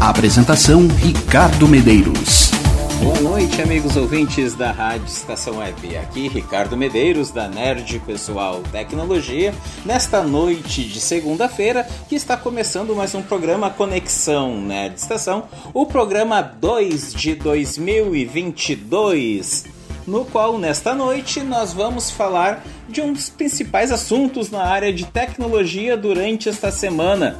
Apresentação Ricardo Medeiros. Boa noite, amigos ouvintes da Rádio Estação Web. Aqui Ricardo Medeiros da Nerd Pessoal Tecnologia, nesta noite de segunda-feira, que está começando mais um programa Conexão Nerd Estação, o programa 2 de 2022, no qual nesta noite nós vamos falar de um dos principais assuntos na área de tecnologia durante esta semana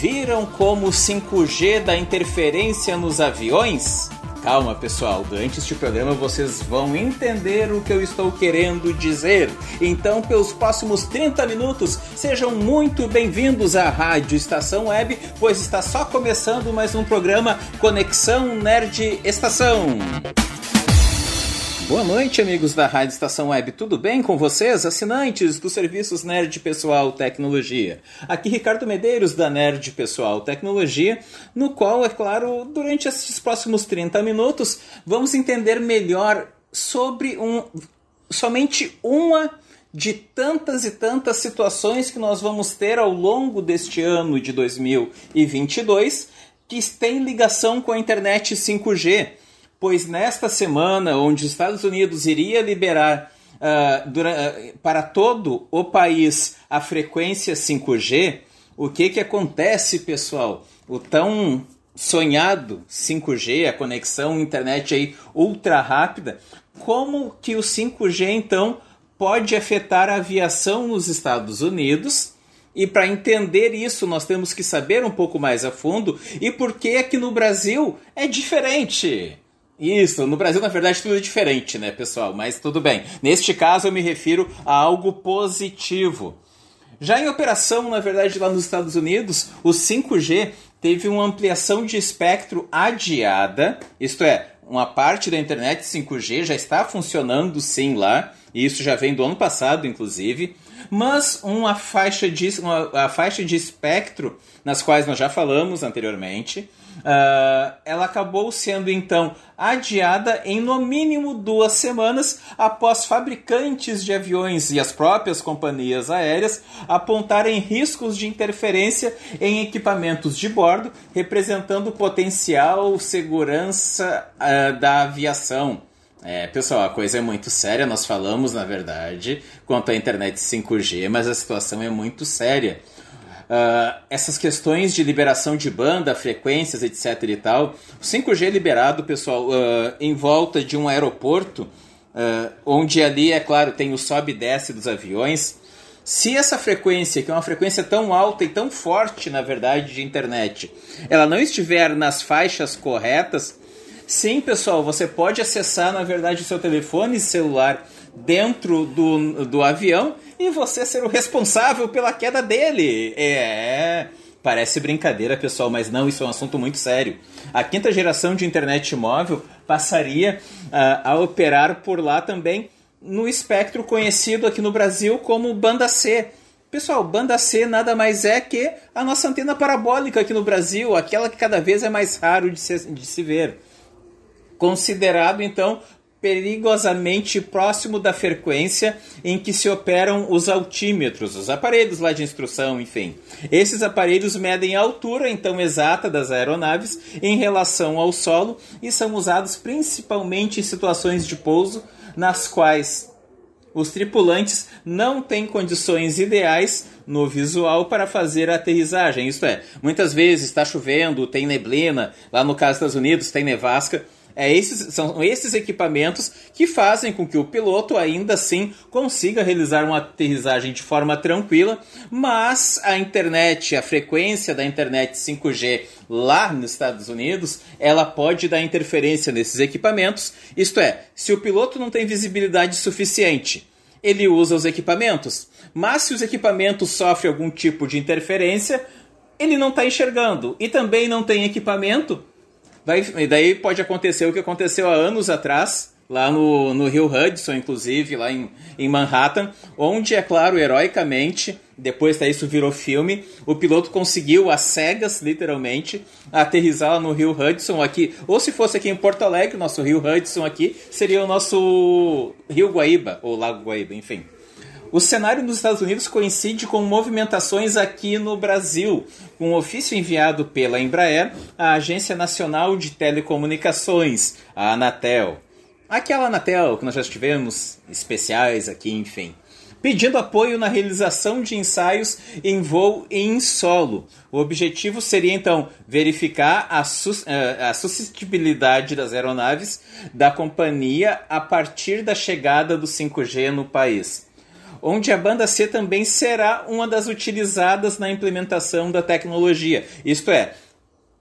Viram como o 5G dá interferência nos aviões? Calma, pessoal, durante este programa vocês vão entender o que eu estou querendo dizer. Então, pelos próximos 30 minutos, sejam muito bem-vindos à Rádio Estação Web, pois está só começando mais um programa Conexão Nerd Estação. Boa noite, amigos da Rádio Estação Web. Tudo bem com vocês, assinantes dos serviços Nerd Pessoal Tecnologia? Aqui Ricardo Medeiros da Nerd Pessoal Tecnologia, no qual, é claro, durante esses próximos 30 minutos, vamos entender melhor sobre um somente uma de tantas e tantas situações que nós vamos ter ao longo deste ano de 2022 que tem ligação com a internet 5G pois nesta semana, onde os Estados Unidos iria liberar uh, ah, durante, ah, para todo o país a frequência 5G, o que, que acontece, pessoal? O tão sonhado 5G, a conexão internet aí ultra rápida, como que o 5G então pode afetar a aviação nos Estados Unidos? E para entender isso, nós temos que saber um pouco mais a fundo e por que aqui no Brasil é diferente. Isso, no Brasil, na verdade, tudo é diferente, né, pessoal? Mas tudo bem. Neste caso, eu me refiro a algo positivo. Já em operação, na verdade, lá nos Estados Unidos, o 5G teve uma ampliação de espectro adiada, isto é, uma parte da internet 5G já está funcionando sim lá, e isso já vem do ano passado, inclusive, mas uma faixa de, uma, a faixa de espectro, nas quais nós já falamos anteriormente, Uh, ela acabou sendo então adiada em no mínimo duas semanas após fabricantes de aviões e as próprias companhias aéreas apontarem riscos de interferência em equipamentos de bordo, representando potencial segurança uh, da aviação. É, pessoal, a coisa é muito séria. Nós falamos, na verdade, quanto à internet 5G, mas a situação é muito séria. Uh, essas questões de liberação de banda, frequências, etc e tal. O 5G liberado, pessoal, uh, em volta de um aeroporto, uh, onde ali, é claro, tem o sobe e desce dos aviões. Se essa frequência, que é uma frequência tão alta e tão forte, na verdade, de internet, ela não estiver nas faixas corretas, sim, pessoal, você pode acessar, na verdade, o seu telefone celular dentro do, do avião e você ser o responsável pela queda dele. É. Parece brincadeira, pessoal, mas não, isso é um assunto muito sério. A quinta geração de internet móvel passaria uh, a operar por lá também no espectro conhecido aqui no Brasil como banda C. Pessoal, banda C nada mais é que a nossa antena parabólica aqui no Brasil, aquela que cada vez é mais raro de se, de se ver. Considerado então perigosamente próximo da frequência em que se operam os altímetros, os aparelhos lá de instrução, enfim. Esses aparelhos medem a altura então exata das aeronaves em relação ao solo e são usados principalmente em situações de pouso nas quais os tripulantes não têm condições ideais no visual para fazer a aterrissagem. Isto é, muitas vezes está chovendo, tem neblina, lá no caso dos Estados Unidos tem nevasca, é esses, são esses equipamentos que fazem com que o piloto ainda assim consiga realizar uma aterrissagem de forma tranquila, mas a internet, a frequência da internet 5G lá nos Estados Unidos, ela pode dar interferência nesses equipamentos. Isto é, se o piloto não tem visibilidade suficiente, ele usa os equipamentos. Mas se os equipamentos sofrem algum tipo de interferência, ele não está enxergando e também não tem equipamento Vai, e daí pode acontecer o que aconteceu há anos atrás, lá no, no Rio Hudson, inclusive, lá em, em Manhattan, onde, é claro, heroicamente, depois daí isso virou filme, o piloto conseguiu, às cegas, literalmente, aterrissar lá no Rio Hudson aqui, ou se fosse aqui em Porto Alegre, nosso Rio Hudson aqui, seria o nosso Rio Guaíba, ou Lago Guaíba, enfim. O cenário nos Estados Unidos coincide com movimentações aqui no Brasil, um ofício enviado pela Embraer à Agência Nacional de Telecomunicações, a Anatel. Aquela Anatel que nós já tivemos especiais aqui, enfim. Pedindo apoio na realização de ensaios em voo em solo. O objetivo seria então verificar a, sus eh, a suscetibilidade das aeronaves da companhia a partir da chegada do 5G no país onde a banda C também será uma das utilizadas na implementação da tecnologia. Isto é,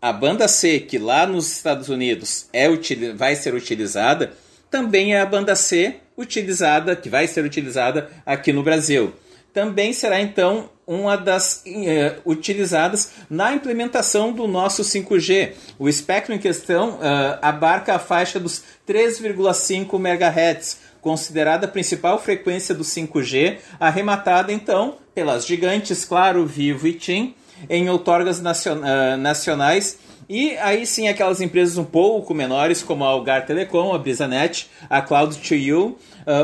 a banda C, que lá nos Estados Unidos é, vai ser utilizada, também é a banda C utilizada, que vai ser utilizada aqui no Brasil. Também será então uma das uh, utilizadas na implementação do nosso 5G. O espectro em questão uh, abarca a faixa dos 3,5 MHz, considerada a principal frequência do 5G, arrematada então pelas gigantes Claro, Vivo e TIM em outorgas ah, nacionais e aí sim aquelas empresas um pouco menores como a Algar Telecom, a Brisanet, a Cloud2U, uh,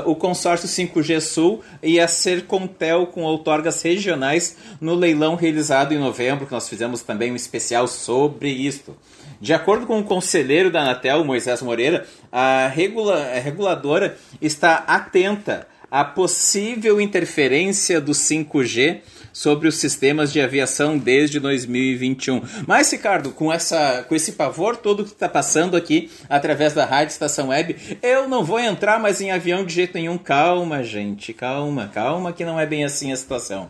o consórcio 5G Sul e a Sercontel com outorgas regionais no leilão realizado em novembro, que nós fizemos também um especial sobre isto. De acordo com o conselheiro da Anatel, Moisés Moreira, a, regula a reguladora está atenta à possível interferência do 5G sobre os sistemas de aviação desde 2021. Mas, Ricardo, com, essa, com esse pavor todo que está passando aqui através da Rádio Estação Web, eu não vou entrar mais em avião de jeito nenhum. Calma, gente, calma, calma, que não é bem assim a situação.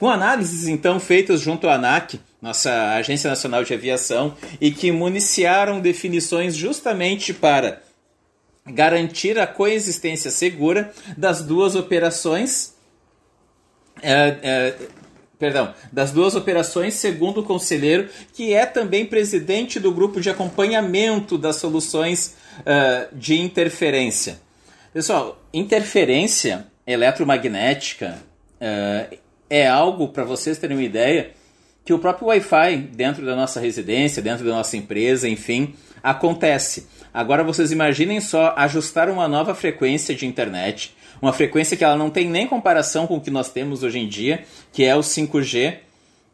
Com análises então feitas junto à ANAC, nossa Agência Nacional de Aviação, e que municiaram definições justamente para garantir a coexistência segura das duas operações. É, é, perdão, das duas operações, segundo o conselheiro, que é também presidente do grupo de acompanhamento das soluções uh, de interferência. Pessoal, interferência eletromagnética uh, é algo, para vocês terem uma ideia, que o próprio Wi-Fi dentro da nossa residência, dentro da nossa empresa, enfim, acontece. Agora vocês imaginem só ajustar uma nova frequência de internet, uma frequência que ela não tem nem comparação com o que nós temos hoje em dia, que é o 5G.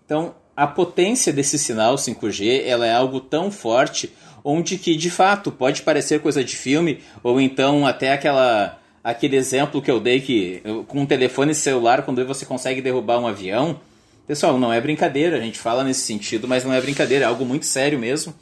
Então, a potência desse sinal 5G, ela é algo tão forte, onde que de fato pode parecer coisa de filme, ou então até aquela aquele exemplo que eu dei que com um telefone celular, quando você consegue derrubar um avião, pessoal, não é brincadeira, a gente fala nesse sentido, mas não é brincadeira, é algo muito sério mesmo.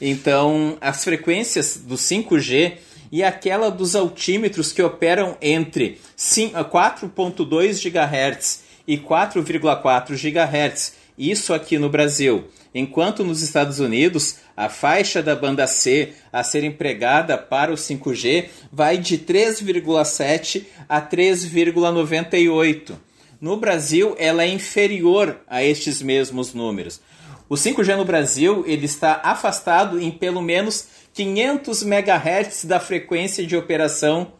Então, as frequências do 5G e aquela dos altímetros que operam entre 4.2 GHz e 4,4 GHz, isso aqui no Brasil. Enquanto nos Estados Unidos, a faixa da banda C a ser empregada para o 5G vai de 3,7 a 3,98. No Brasil, ela é inferior a estes mesmos números. O 5G no Brasil ele está afastado em pelo menos 500 MHz da frequência de operação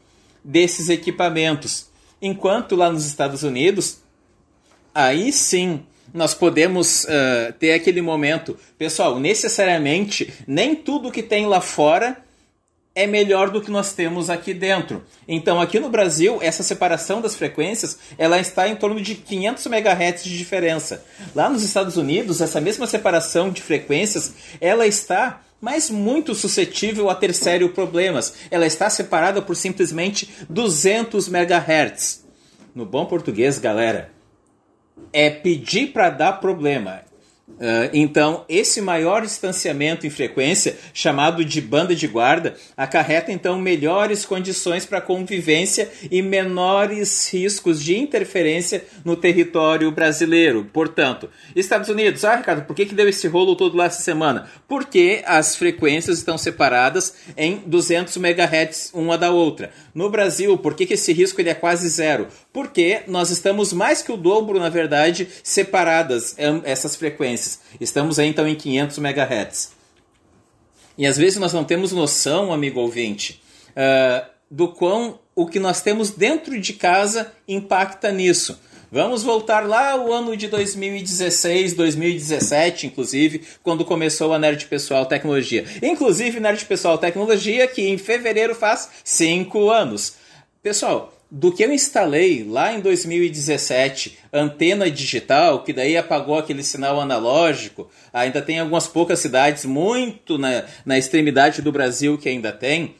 desses equipamentos, enquanto lá nos Estados Unidos, aí sim nós podemos uh, ter aquele momento. Pessoal, necessariamente, nem tudo que tem lá fora é melhor do que nós temos aqui dentro. Então, aqui no Brasil, essa separação das frequências, ela está em torno de 500 MHz de diferença. Lá nos Estados Unidos, essa mesma separação de frequências, ela está mas muito suscetível a ter sérios problemas. Ela está separada por simplesmente 200 MHz. No bom português, galera, é pedir para dar problema. Uh, então, esse maior distanciamento em frequência, chamado de banda de guarda, acarreta então melhores condições para convivência e menores riscos de interferência no território brasileiro. Portanto, Estados Unidos, ah, Ricardo, por que, que deu esse rolo todo lá essa semana? Porque as frequências estão separadas em 200 MHz uma da outra. No Brasil, por que, que esse risco ele é quase zero? Porque nós estamos mais que o dobro, na verdade, separadas essas frequências. Estamos aí então em 500 MHz. E às vezes nós não temos noção, amigo ouvinte, uh, do quão o que nós temos dentro de casa impacta nisso. Vamos voltar lá ao ano de 2016, 2017, inclusive, quando começou a Nerd Pessoal Tecnologia. Inclusive, Nerd Pessoal Tecnologia, que em fevereiro faz cinco anos. Pessoal, do que eu instalei lá em 2017, antena digital, que daí apagou aquele sinal analógico, ainda tem algumas poucas cidades, muito na, na extremidade do Brasil que ainda tem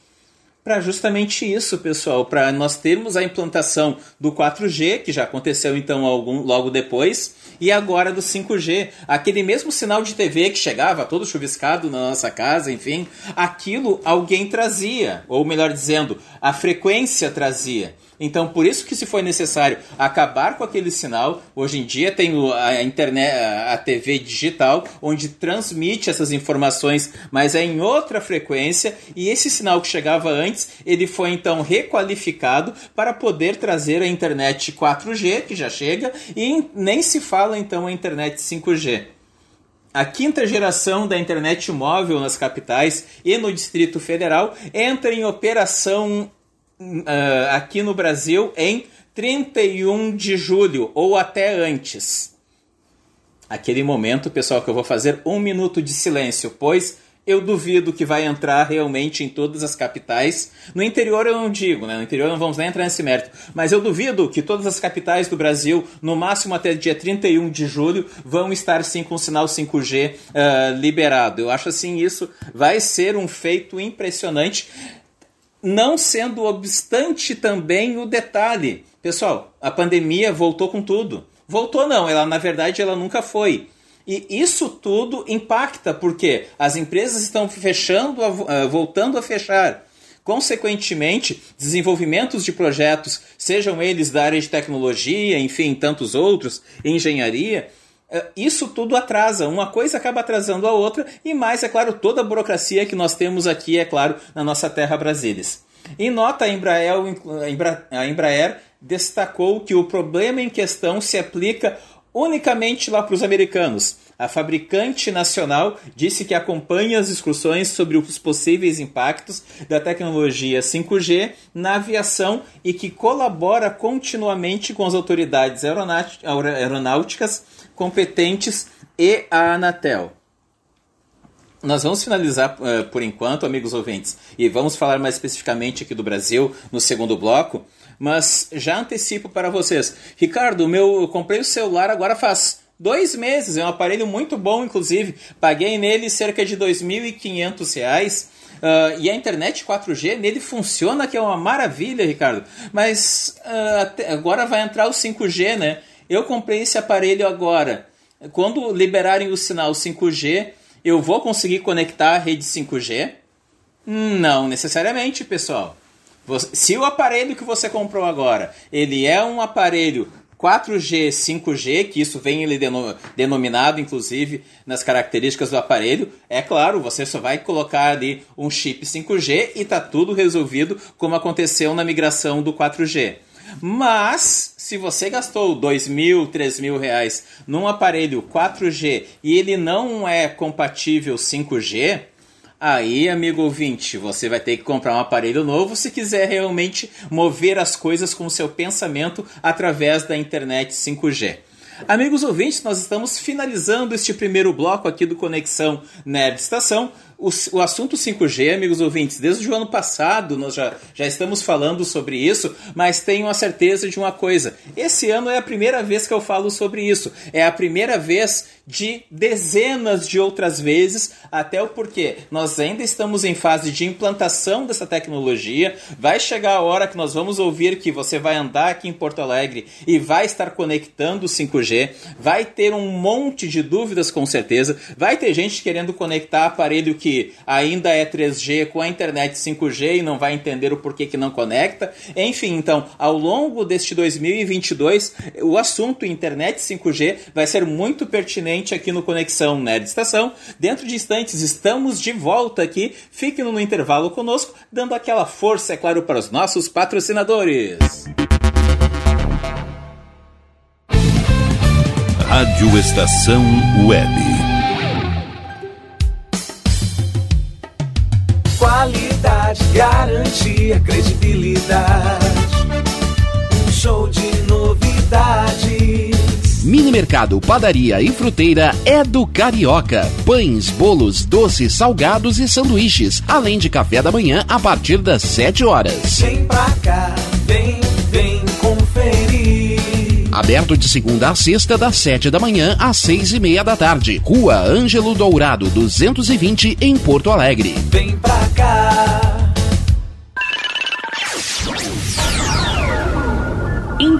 para justamente isso, pessoal, para nós termos a implantação do 4G, que já aconteceu então algum, logo depois, e agora do 5G. Aquele mesmo sinal de TV que chegava todo chuviscado na nossa casa, enfim, aquilo alguém trazia, ou melhor dizendo, a frequência trazia. Então, por isso que se foi necessário acabar com aquele sinal, hoje em dia tem a internet, a TV digital, onde transmite essas informações, mas é em outra frequência, e esse sinal que chegava antes, ele foi então requalificado para poder trazer a internet 4G, que já chega, e nem se fala então a internet 5G. A quinta geração da internet móvel nas capitais e no Distrito Federal entra em operação uh, aqui no Brasil em 31 de julho ou até antes. Aquele momento, pessoal, que eu vou fazer um minuto de silêncio, pois eu duvido que vai entrar realmente em todas as capitais. No interior eu não digo, né? No interior não vamos nem entrar nesse mérito. Mas eu duvido que todas as capitais do Brasil, no máximo até dia 31 de julho, vão estar sim com o sinal 5G uh, ah, liberado. Eu acho assim, isso vai ser um feito impressionante não sendo obstante também o detalhe. Pessoal, a pandemia voltou com tudo. Voltou não, ela na verdade ela nunca foi. E isso tudo impacta porque as empresas estão fechando, eh, voltando a fechar. Consequentemente, desenvolvimentos de projetos, sejam eles da área de tecnologia, enfim, tantos outros, engenharia, isso tudo atrasa. Uma coisa acaba atrasando a outra, e mais, é claro, toda a burocracia que nós temos aqui, é claro, na nossa terra Brasilis. Em nota, a Embraer, a Embraer destacou que o problema em questão se aplica unicamente lá para os americanos. A fabricante nacional disse que acompanha as discussões sobre os possíveis impactos da tecnologia 5G na aviação e que colabora continuamente com as autoridades aeronáuticas competentes e a Anatel. Nós vamos finalizar uh, por enquanto, amigos ouvintes, e vamos falar mais especificamente aqui do Brasil no segundo bloco, mas já antecipo para vocês. Ricardo, meu, eu comprei o celular agora faz dois meses, é um aparelho muito bom, inclusive. Paguei nele cerca de R$ 2.500. Uh, e a internet 4G nele funciona, que é uma maravilha, Ricardo. Mas uh, agora vai entrar o 5G, né? Eu comprei esse aparelho agora. Quando liberarem o sinal 5G, eu vou conseguir conectar a rede 5G? Não necessariamente, pessoal. Se o aparelho que você comprou agora, ele é um aparelho 4G, 5G, que isso vem ele denominado, inclusive, nas características do aparelho. É claro, você só vai colocar ali um chip 5G e está tudo resolvido, como aconteceu na migração do 4G. Mas, se você gastou dois mil, três mil reais num aparelho 4G e ele não é compatível 5G, aí, amigo ouvinte, você vai ter que comprar um aparelho novo se quiser realmente mover as coisas com o seu pensamento através da internet 5G. Amigos ouvintes, nós estamos finalizando este primeiro bloco aqui do Conexão Nerd Estação o, o assunto 5G, amigos ouvintes, desde o ano passado nós já, já estamos falando sobre isso, mas tenho a certeza de uma coisa: esse ano é a primeira vez que eu falo sobre isso. É a primeira vez de dezenas de outras vezes, até o porquê. Nós ainda estamos em fase de implantação dessa tecnologia. Vai chegar a hora que nós vamos ouvir que você vai andar aqui em Porto Alegre e vai estar conectando o 5G. Vai ter um monte de dúvidas com certeza. Vai ter gente querendo conectar aparelho que ainda é 3G com a internet 5G e não vai entender o porquê que não conecta. Enfim, então, ao longo deste 2022, o assunto internet 5G vai ser muito pertinente aqui no Conexão Nerd Estação. Dentro de instantes estamos de volta aqui. Fiquem no intervalo conosco, dando aquela força, é claro, para os nossos patrocinadores. Rádio Estação Web. Garantia, credibilidade. Um show de novidades. Mini Mercado, Padaria e Fruteira é do Carioca. Pães, bolos, doces, salgados e sanduíches, além de café da manhã a partir das 7 horas. Vem pra cá, vem, vem conferir. Aberto de segunda a sexta, das 7 da manhã às 6 e meia da tarde. Rua Ângelo Dourado, 220, em Porto Alegre. Vem pra cá.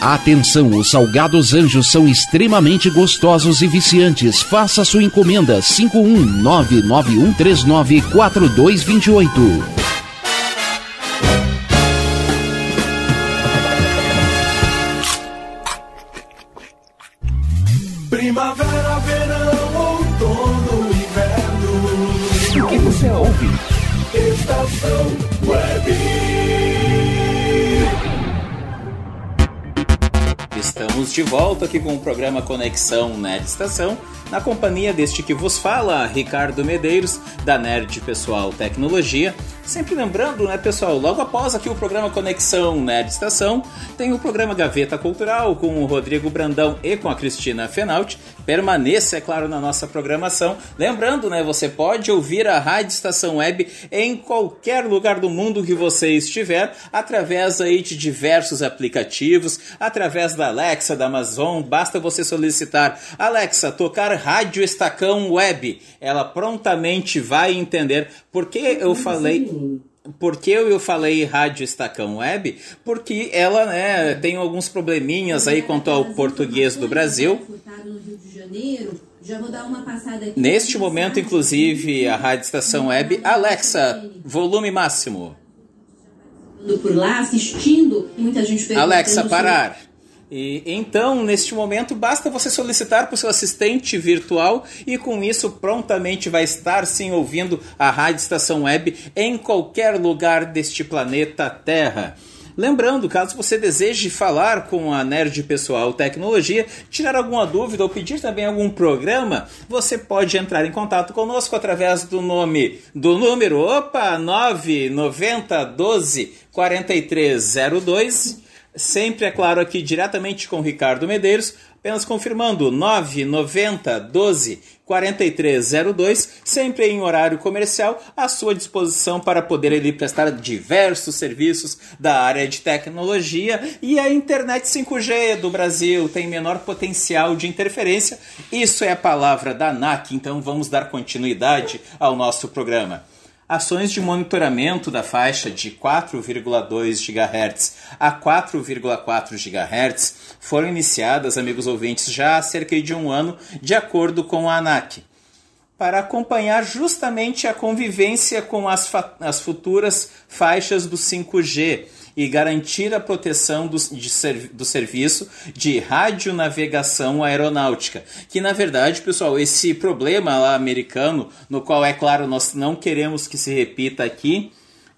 Atenção, os salgados anjos são extremamente gostosos e viciantes. Faça sua encomenda 51991394228. Primavera, verão, outono, inverno. O que você ouve? Estação de volta aqui com o programa Conexão Nerd Estação, na companhia deste que vos fala, Ricardo Medeiros, da Nerd Pessoal Tecnologia. Sempre lembrando, né, pessoal, logo após aqui o programa Conexão Nerd Estação, tem o programa Gaveta Cultural com o Rodrigo Brandão e com a Cristina Fenalt. Permaneça, é claro, na nossa programação. Lembrando, né, você pode ouvir a Rádio Estação Web em qualquer lugar do mundo que você estiver, através aí de diversos aplicativos, através da Alexa, da Amazon, basta você solicitar Alexa, tocar Rádio Estacão Web. Ela prontamente vai entender por que eu falei por que eu falei Rádio Estacão Web? Porque ela né, tem alguns probleminhas aí quanto ao português do Brasil. Neste momento, inclusive, a Rádio Estação Web, Alexa, volume máximo. Por lá, assistindo, muita gente Alexa, parar. E então, neste momento, basta você solicitar para o seu assistente virtual e com isso prontamente vai estar sim ouvindo a Rádio Estação Web em qualquer lugar deste planeta Terra. Lembrando, caso você deseje falar com a Nerd Pessoal Tecnologia, tirar alguma dúvida ou pedir também algum programa, você pode entrar em contato conosco através do nome do número, opa, 990 12 4302 Sempre, é claro, aqui diretamente com Ricardo Medeiros, apenas confirmando 990 12 4302, sempre em horário comercial, à sua disposição para poder ele prestar diversos serviços da área de tecnologia e a internet 5G do Brasil tem menor potencial de interferência. Isso é a palavra da ANAC, então vamos dar continuidade ao nosso programa ações de monitoramento da faixa de 4,2 GHz a 4,4 GHz foram iniciadas, amigos ouvintes, já há cerca de um ano, de acordo com a ANAC, para acompanhar justamente a convivência com as, as futuras faixas do 5G e garantir a proteção do, de, do serviço de radionavegação aeronáutica. Que na verdade, pessoal, esse problema lá americano, no qual é claro nós não queremos que se repita aqui,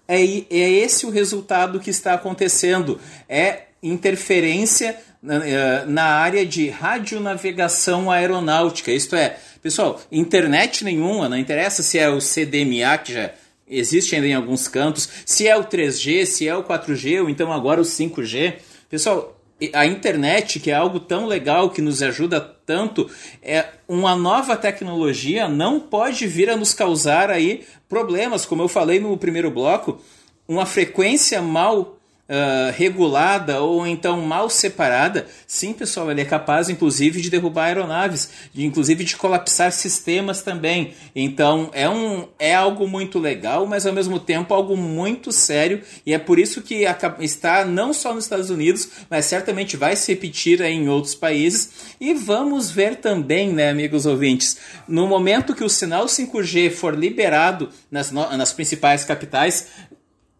é, é esse o resultado que está acontecendo. É interferência na, eh, na área de radionavegação aeronáutica. Isto é, pessoal, internet nenhuma, não interessa se é o CDMA que já existe ainda em alguns cantos, se é o 3G, se é o 4G ou então agora o 5G. Pessoal, a internet, que é algo tão legal que nos ajuda tanto, é uma nova tecnologia não pode vir a nos causar aí problemas, como eu falei no primeiro bloco, uma frequência mal uh, regulada ou então mal separada, sim, pessoal, ele é capaz, inclusive, de derrubar aeronaves, de, inclusive de colapsar sistemas também. Então, é, um, é algo muito legal, mas ao mesmo tempo algo muito sério, e é por isso que está não só nos Estados Unidos, mas certamente vai se repetir em outros países. E vamos ver também, né, amigos ouvintes, no momento que o sinal 5G for liberado nas, nas principais capitais,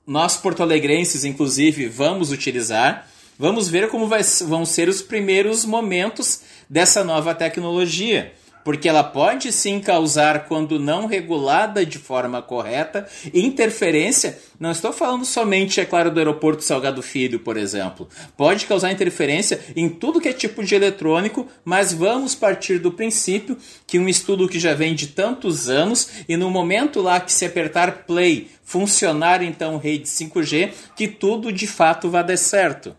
nós porto-alegrenses, inclusive, vamos utilizar. Vamos ver como vai, vão ser os primeiros momentos dessa nova tecnologia porque ela pode sim causar, quando não regulada de forma correta, interferência. Não estou falando somente, é claro, do aeroporto Salgado Filho, por exemplo. Pode causar interferência em tudo que é tipo de eletrônico, mas vamos partir do princípio que um estudo que já vem de tantos anos e no momento lá que se apertar play, funcionar então rede 5G, que tudo de fato vai dar certo.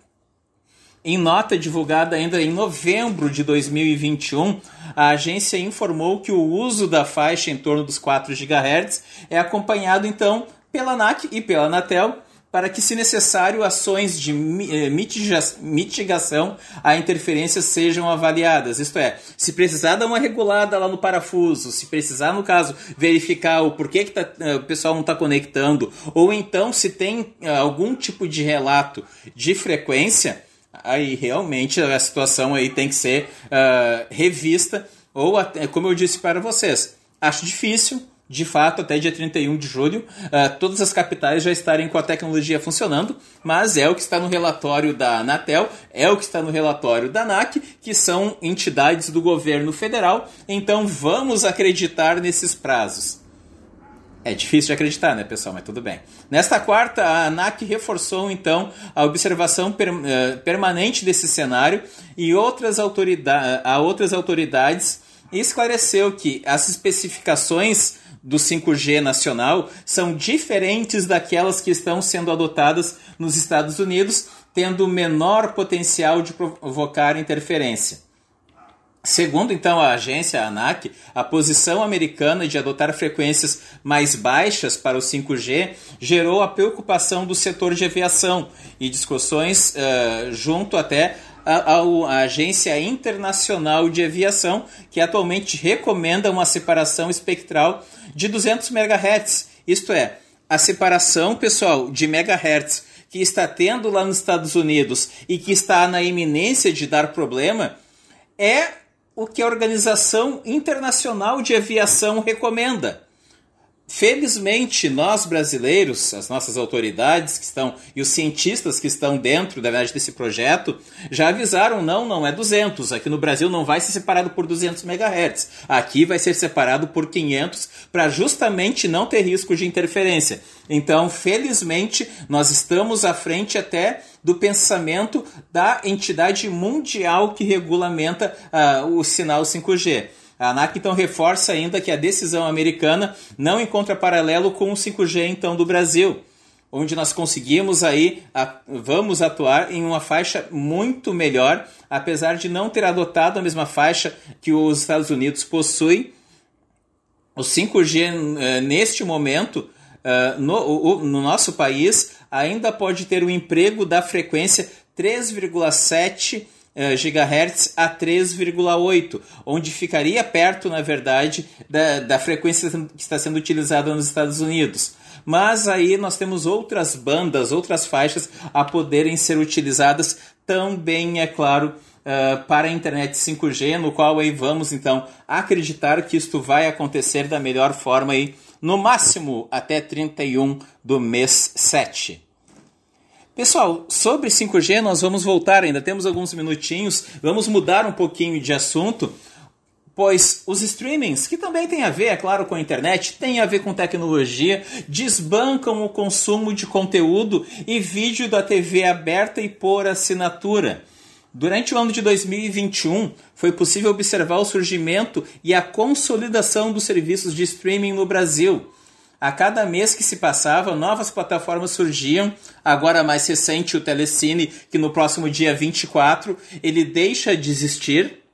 Em nota divulgada ainda em novembro de 2021, a agência informou que o uso da faixa em torno dos 4 GHz é acompanhado então pela ANAC e pela Anatel para que, se necessário, ações de eh, mitigação a interferências sejam avaliadas. Isto é, se precisar dar uma regulada lá no parafuso, se precisar, no caso, verificar o porquê que tá, eh, o pessoal não está conectando, ou então se tem eh, algum tipo de relato de frequência, aí realmente a situação aí tem que ser uh, revista, ou até, como eu disse para vocês, acho difícil, de fato, até dia 31 de julho, uh, todas as capitais já estarem com a tecnologia funcionando, mas é o que está no relatório da Anatel, é o que está no relatório da ANAC, que são entidades do governo federal, então vamos acreditar nesses prazos. É difícil de acreditar, né, pessoal? Mas tudo bem. Nesta quarta, a ANAC reforçou então a observação per, uh, permanente desse cenário e outras autoridades, a outras autoridades esclareceu que as especificações do 5G nacional são diferentes daquelas que estão sendo adotadas nos Estados Unidos, tendo menor potencial de provocar interferência. Segundo então a agência ANAC, a posição americana de adotar frequências mais baixas para o 5G gerou a preocupação do setor de aviação e discussões uh, junto até a, Agência Internacional de Aviação, que atualmente recomenda uma separação espectral de 200 MHz. Isto é, a separação, pessoal, de megahertz que está tendo lá nos Estados Unidos e que está na iminência de dar problema é o que a Organização Internacional de Aviação recomenda. Felizmente, nós brasileiros, as nossas autoridades que estão e os cientistas que estão dentro, da verdade, desse projeto, já avisaram: não, não é 200. Aqui no Brasil não vai ser separado por 200 MHz. Aqui vai ser separado por 500 para justamente não ter risco de interferência. Então, felizmente, nós estamos à frente até do pensamento da entidade mundial que regulamenta uh, o sinal 5G. A ANAC então reforça ainda que a decisão americana não encontra paralelo com o 5G então do Brasil. onde nós conseguimos aí, a, vamos atuar em uma faixa muito melhor, apesar de não ter adotado a mesma faixa que os Estados Unidos possuem. O 5G, eh, neste momento, eh, no, no nosso país, ainda pode ter o emprego da frequência 3,7 GHz a 3,8, onde ficaria perto, na verdade, da, da frequência que está sendo utilizada nos Estados Unidos. Mas aí nós temos outras bandas, outras faixas a poderem ser utilizadas também, é claro, uh, para a internet 5G, no qual aí vamos então acreditar que isto vai acontecer da melhor forma aí, no máximo até 31 do mês 7. Pessoal, sobre 5G nós vamos voltar, ainda temos alguns minutinhos, vamos mudar um pouquinho de assunto pois os streamings, que também tem a ver, é claro, com a internet, tem a ver com tecnologia, desbancam o consumo de conteúdo e vídeo da TV aberta e por assinatura. Durante o ano de 2021, foi possível observar o surgimento e a consolidação dos serviços de streaming no Brasil. A cada mês que se passava, novas plataformas surgiam. Agora, mais recente, o Telecine, que no próximo dia 24 ele deixa de existir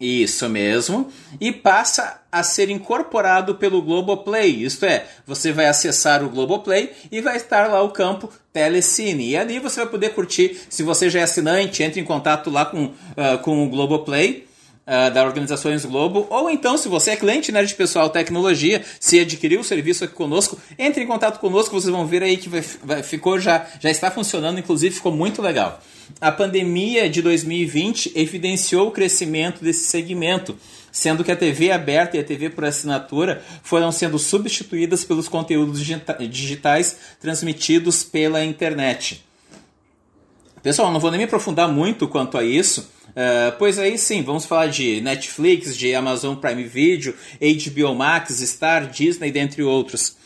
isso mesmo. E passa a ser incorporado pelo Globoplay. Isto é, você vai acessar o Globoplay e vai estar lá o campo Telecine. E ali você vai poder curtir. Se você já é assinante, entre em contato lá com, uh, com o Globoplay. Uh, da Organizações Globo, ou então, se você é cliente né, de Pessoal Tecnologia, se adquiriu o serviço aqui conosco, entre em contato conosco, vocês vão ver aí que vai, vai, ficou já, já está funcionando, inclusive ficou muito legal a pandemia de 2020 evidenciou o crescimento desse segmento, sendo que a TV aberta e a TV por assinatura foram sendo substituídas pelos conteúdos digitais transmitidos pela internet. Pessoal, não vou nem me aprofundar muito quanto a isso, uh, pois aí sim, vamos falar de Netflix, de Amazon Prime Video, HBO Max, Star, Disney, dentre outros.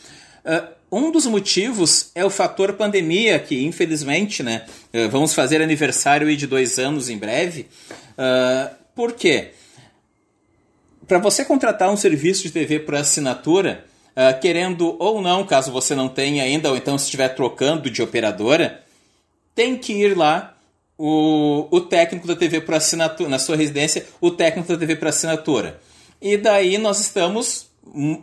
Uh, um dos motivos é o fator pandemia, que infelizmente, né, eh, vamos fazer aniversário de dois anos em breve. Uh, por quê? Para você contratar um serviço de TV por assinatura, uh, querendo ou não, caso você não tenha ainda, ou então se estiver trocando de operadora, tem que ir lá o, o técnico da TV por assinatura, na sua residência, o técnico da TV por assinatura. E daí nós estamos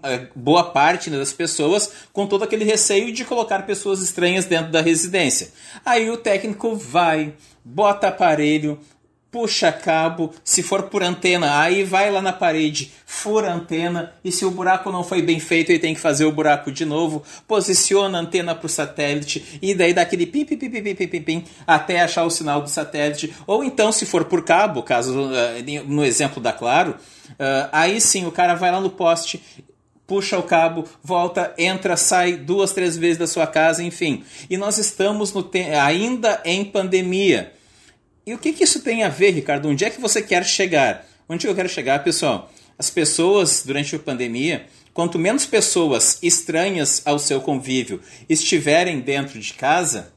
é, boa parte né, das pessoas com todo aquele receio de colocar pessoas estranhas dentro da residência. Aí o técnico vai, bota aparelho, puxa cabo, se for por antena, aí vai lá na parede, fura a antena, e se o buraco não foi bem feito, ele tem que fazer o buraco de novo, posiciona a antena para o satélite, e daí dá aquele pim, pim, pim, pim, pim, pim, pim, até achar o sinal do satélite. Ou então, se for por cabo, caso no exemplo da Claro, Uh, aí sim, o cara vai lá no poste, puxa o cabo, volta, entra, sai duas, três vezes da sua casa, enfim. E nós estamos ainda em pandemia. E o que, que isso tem a ver, Ricardo? Onde é que você quer chegar? Onde eu quero chegar, pessoal? As pessoas, durante a pandemia, quanto menos pessoas estranhas ao seu convívio estiverem dentro de casa,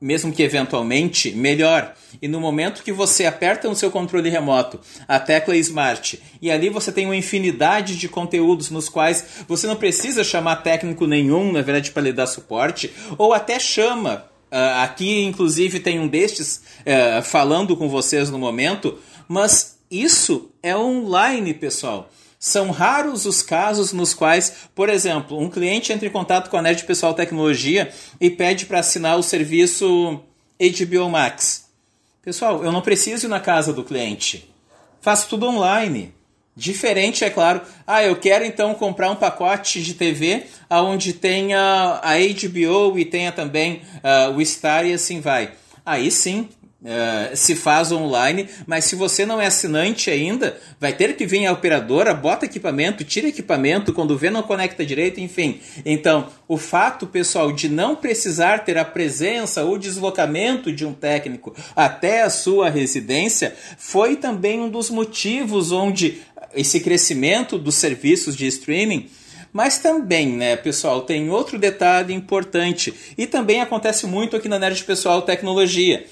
mesmo que eventualmente, melhor. E no momento que você aperta no seu controle remoto a tecla Smart e ali você tem uma infinidade de conteúdos nos quais você não precisa chamar técnico nenhum, na verdade, para lhe dar suporte, ou até chama. Uh, aqui, inclusive, tem um destes uh, falando com vocês no momento, mas isso é online, pessoal. São raros os casos nos quais, por exemplo, um cliente entra em contato com a Nerd Pessoal Tecnologia e pede para assinar o serviço HBO Max. Pessoal, eu não preciso ir na casa do cliente. Faço tudo online. Diferente, é claro. Ah, eu quero então comprar um pacote de TV onde tenha a HBO e tenha também uh, o Star e assim vai. Aí sim, Uh, se faz online, mas se você não é assinante ainda, vai ter que vir a operadora, bota equipamento, tira equipamento, quando vê não conecta direito, enfim. Então, o fato, pessoal, de não precisar ter a presença ou deslocamento de um técnico até a sua residência foi também um dos motivos onde esse crescimento dos serviços de streaming mas também, né, pessoal, tem outro detalhe importante e também acontece muito aqui na Nerd Pessoal Tecnologia.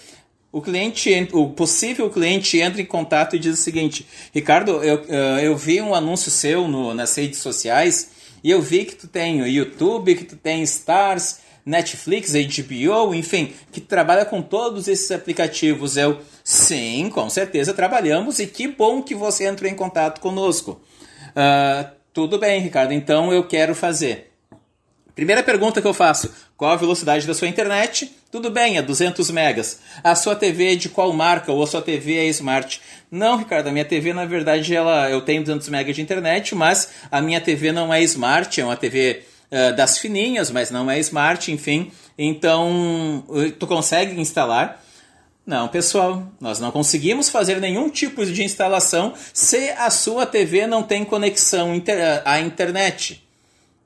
O cliente, o possível cliente entra em contato e diz o seguinte: Ricardo, eu, eh, eu vi um anúncio seu no, nas redes sociais e eu vi que tu tem o YouTube, que tu tem Stars, Netflix, HBO, enfim, que trabalha com todos esses aplicativos. Eu, sim, com certeza trabalhamos e que bom que você entrou em contato conosco. Uh, tudo bem, Ricardo, então eu quero fazer. Primeira pergunta que eu faço: qual a velocidade da sua internet? Tudo bem, é 200 megas. A sua TV é de qual marca ou a sua TV é smart? Não, Ricardo, a minha TV na verdade ela eu tenho 200 megas de internet, mas a minha TV não é smart, é uma TV uh, das fininhas, mas não é smart, enfim. Então, tu consegue instalar? Não, pessoal, nós não conseguimos fazer nenhum tipo de instalação se a sua TV não tem conexão à internet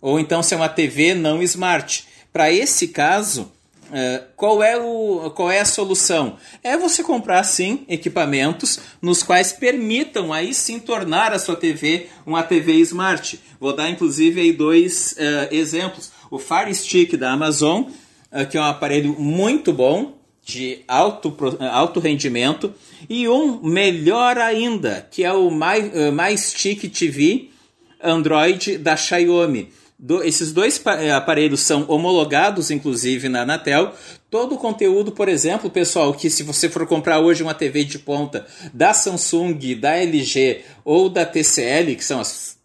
ou então se é uma TV não smart. Para esse caso, uh, qual, é o, qual é a solução? É você comprar sim equipamentos nos quais permitam aí sim tornar a sua TV uma TV smart. Vou dar inclusive aí dois uh, exemplos. O Fire Stick da Amazon, uh, que é um aparelho muito bom, de alto, alto rendimento, e um melhor ainda, que é o My, My Stick TV Android da Xiaomi do, esses dois eh, aparelhos são homologados, inclusive, na Anatel. Todo o conteúdo, por exemplo, pessoal, que se você for comprar hoje uma TV de ponta da Samsung, da LG ou da TCL, que são as,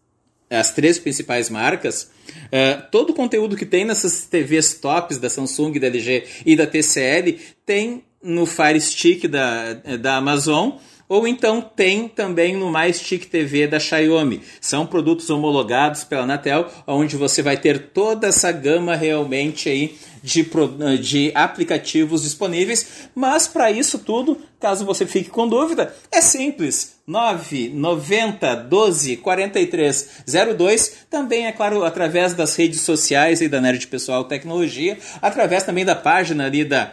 as três principais marcas, uh, todo o conteúdo que tem nessas TVs tops da Samsung, da LG e da TCL tem no Fire Stick da, da Amazon ou então tem também no Mais Stick TV da Xiaomi. São produtos homologados pela Anatel, onde você vai ter toda essa gama realmente aí de, de aplicativos disponíveis. Mas para isso tudo, caso você fique com dúvida, é simples. 990 12 43 02. Também, é claro, através das redes sociais e da Nerd Pessoal Tecnologia, através também da página ali da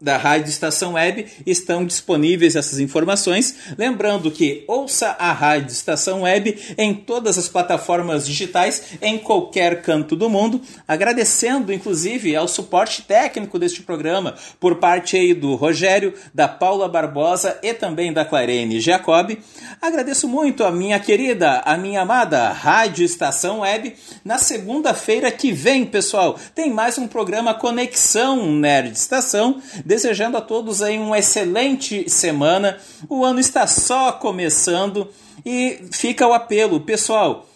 da Rádio Estação Web estão disponíveis essas informações. Lembrando que ouça a Rádio Estação Web em todas as plataformas digitais em qualquer canto do mundo. Agradecendo inclusive ao suporte técnico deste programa por parte aí do Rogério, da Paula Barbosa e também da Clarene Jacob. Agradeço muito a minha querida, a minha amada Rádio Estação Web. Na segunda-feira que vem, pessoal, tem mais um programa Conexão Nerd Estação Desejando a todos aí uma excelente semana. O ano está só começando e fica o apelo, pessoal.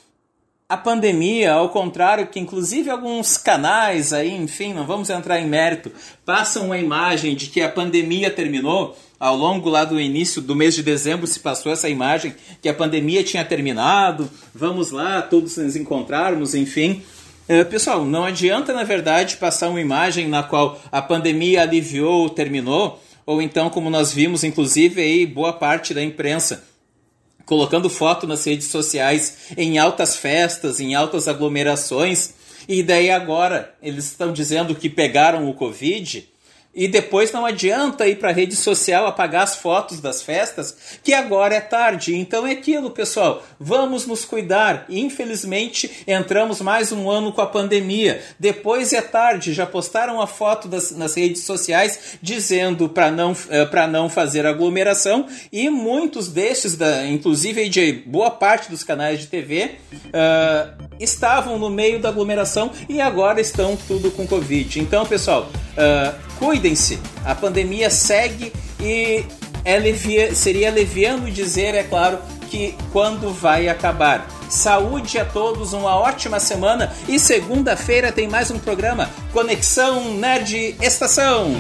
A pandemia, ao contrário que inclusive alguns canais aí, enfim, não vamos entrar em mérito, passam a imagem de que a pandemia terminou, ao longo lá do início do mês de dezembro se passou essa imagem que a pandemia tinha terminado, vamos lá, todos nos encontrarmos, enfim. É, pessoal, não adianta, na verdade, passar uma imagem na qual a pandemia aliviou ou terminou, ou então, como nós vimos, inclusive, aí, boa parte da imprensa colocando foto nas redes sociais em altas festas, em altas aglomerações, e daí agora eles estão dizendo que pegaram o Covid e depois não adianta ir para a rede social apagar as fotos das festas, que agora é tarde. Então é aquilo, pessoal. Vamos nos cuidar. Infelizmente, entramos mais um ano com a pandemia. Depois é tarde. Já postaram a foto das, nas redes sociais dizendo para não, uh, não fazer aglomeração. E muitos destes, da, inclusive de boa parte dos canais de TV, uh, eh, estavam no meio da aglomeração e agora estão tudo com Covid. Então, pessoal. Uh, cuidem-se, a pandemia segue e é levia, seria leviano dizer, é claro, que quando vai acabar. Saúde a todos, uma ótima semana e segunda-feira tem mais um programa Conexão Nerd Estação.